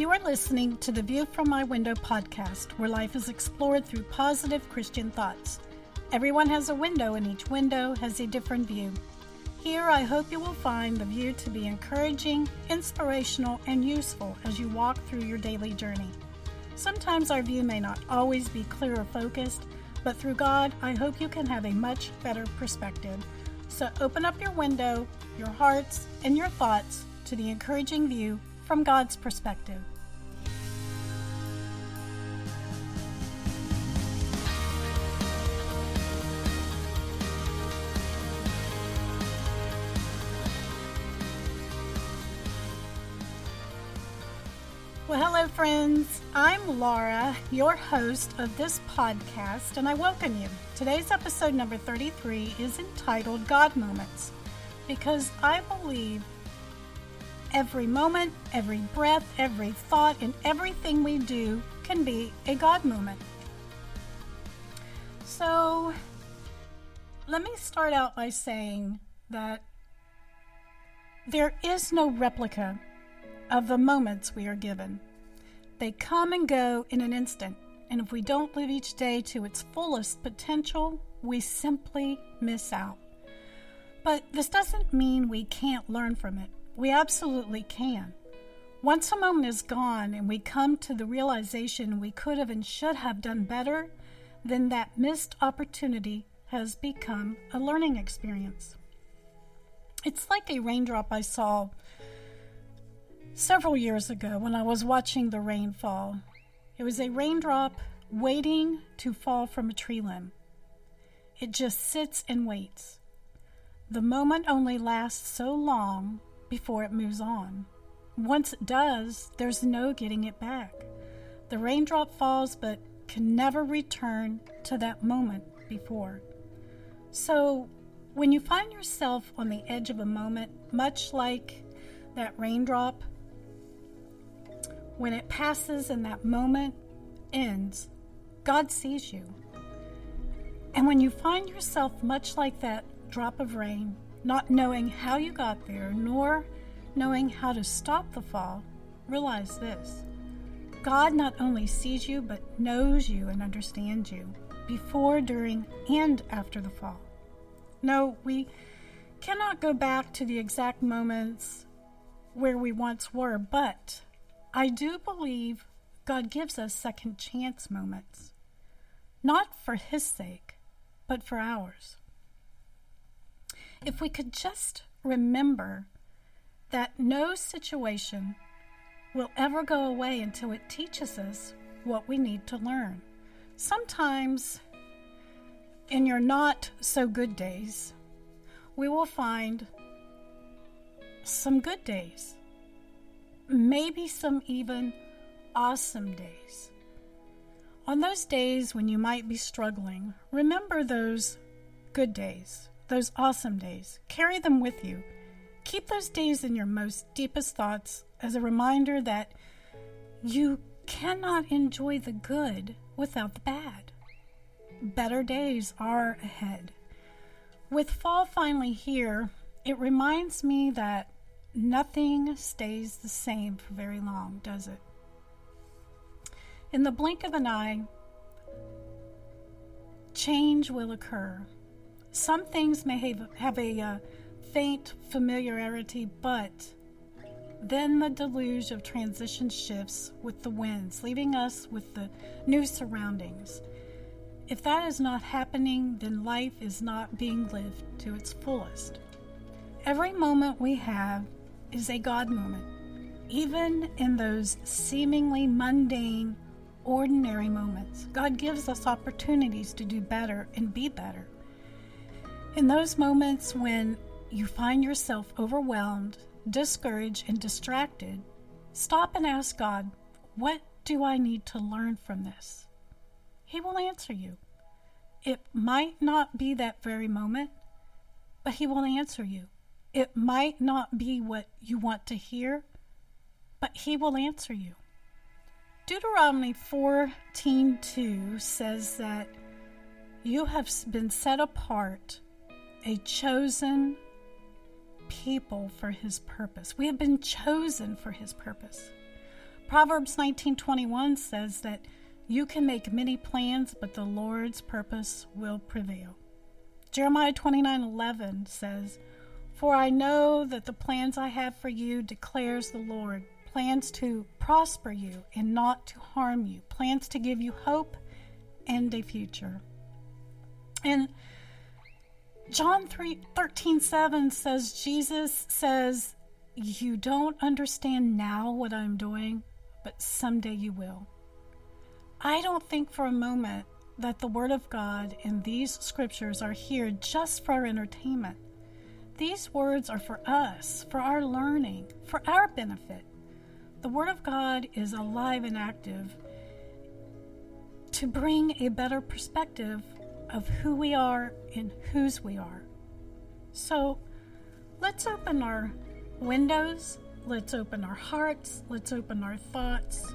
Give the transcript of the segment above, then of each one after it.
You are listening to the View from My Window podcast, where life is explored through positive Christian thoughts. Everyone has a window, and each window has a different view. Here, I hope you will find the view to be encouraging, inspirational, and useful as you walk through your daily journey. Sometimes our view may not always be clear or focused, but through God, I hope you can have a much better perspective. So open up your window, your hearts, and your thoughts to the encouraging view from God's perspective. Well, hello, friends. I'm Laura, your host of this podcast, and I welcome you. Today's episode number 33 is entitled God Moments because I believe every moment, every breath, every thought, and everything we do can be a God moment. So, let me start out by saying that there is no replica of the moments we are given. They come and go in an instant, and if we don't live each day to its fullest potential, we simply miss out. But this doesn't mean we can't learn from it. We absolutely can. Once a moment is gone and we come to the realization we could have and should have done better, then that missed opportunity has become a learning experience. It's like a raindrop I saw several years ago when I was watching the rain fall. It was a raindrop waiting to fall from a tree limb. It just sits and waits. The moment only lasts so long before it moves on. Once it does, there's no getting it back. The raindrop falls but can never return to that moment before. So, when you find yourself on the edge of a moment, much like that raindrop when it passes and that moment ends, God sees you. And when you find yourself much like that drop of rain, not knowing how you got there, nor knowing how to stop the fall, realize this God not only sees you, but knows you and understands you before, during, and after the fall. No, we cannot go back to the exact moments where we once were, but I do believe God gives us second chance moments, not for His sake, but for ours. If we could just remember that no situation will ever go away until it teaches us what we need to learn. Sometimes, in your not so good days, we will find some good days maybe some even awesome days. On those days when you might be struggling, remember those good days, those awesome days. Carry them with you. Keep those days in your most deepest thoughts as a reminder that you cannot enjoy the good without the bad. Better days are ahead. With fall finally here, it reminds me that Nothing stays the same for very long, does it? In the blink of an eye, change will occur. Some things may have, have a uh, faint familiarity, but then the deluge of transition shifts with the winds, leaving us with the new surroundings. If that is not happening, then life is not being lived to its fullest. Every moment we have is a God moment. Even in those seemingly mundane, ordinary moments, God gives us opportunities to do better and be better. In those moments when you find yourself overwhelmed, discouraged, and distracted, stop and ask God, What do I need to learn from this? He will answer you. It might not be that very moment, but He will answer you. It might not be what you want to hear, but He will answer you. Deuteronomy 14:2 says that you have been set apart, a chosen people for his purpose. We have been chosen for his purpose. Proverbs 19:21 says that you can make many plans, but the Lord's purpose will prevail. Jeremiah 29:11 says, "For I know that the plans I have for you declares the Lord, plans to prosper you and not to harm you, plans to give you hope and a future." And John 3 13 7 says, Jesus says, You don't understand now what I'm doing, but someday you will. I don't think for a moment that the Word of God and these scriptures are here just for our entertainment. These words are for us, for our learning, for our benefit. The Word of God is alive and active to bring a better perspective of who we are and whose we are. So let's open our windows, let's open our hearts, let's open our thoughts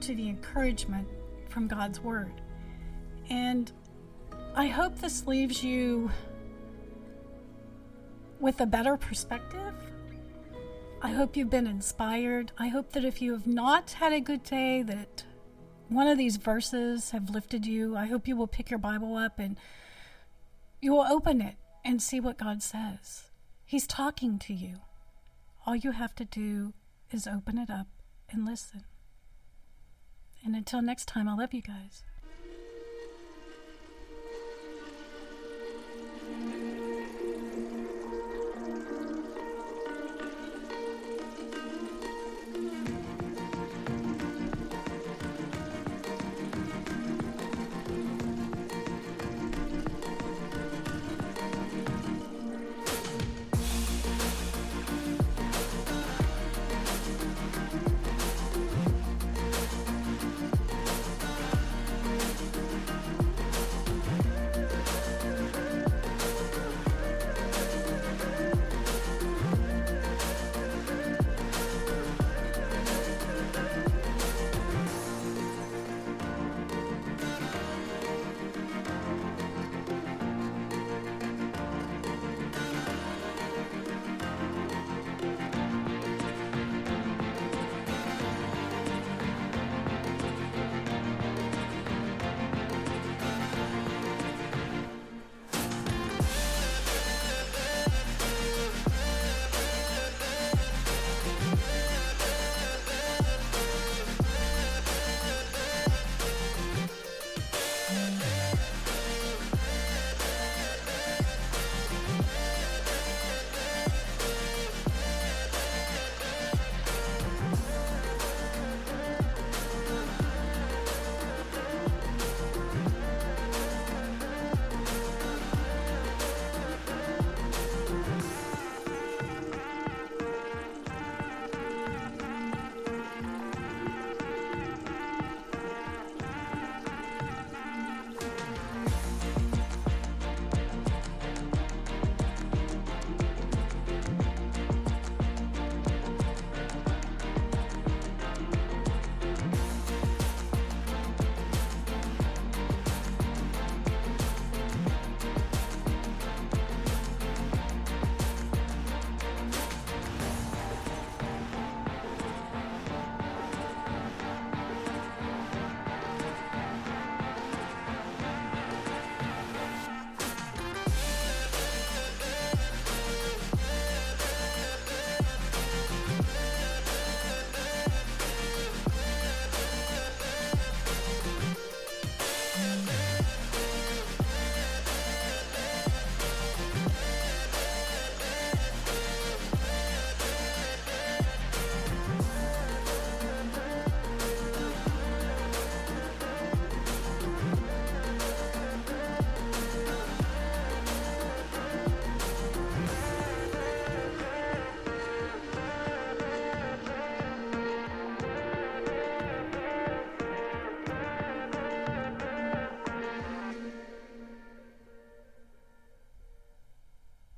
to the encouragement from God's Word. And I hope this leaves you with a better perspective. I hope you've been inspired. I hope that if you have not had a good day, that one of these verses have lifted you. I hope you will pick your Bible up and you will open it and see what God says. He's talking to you. All you have to do is open it up and listen. And until next time, I love you guys.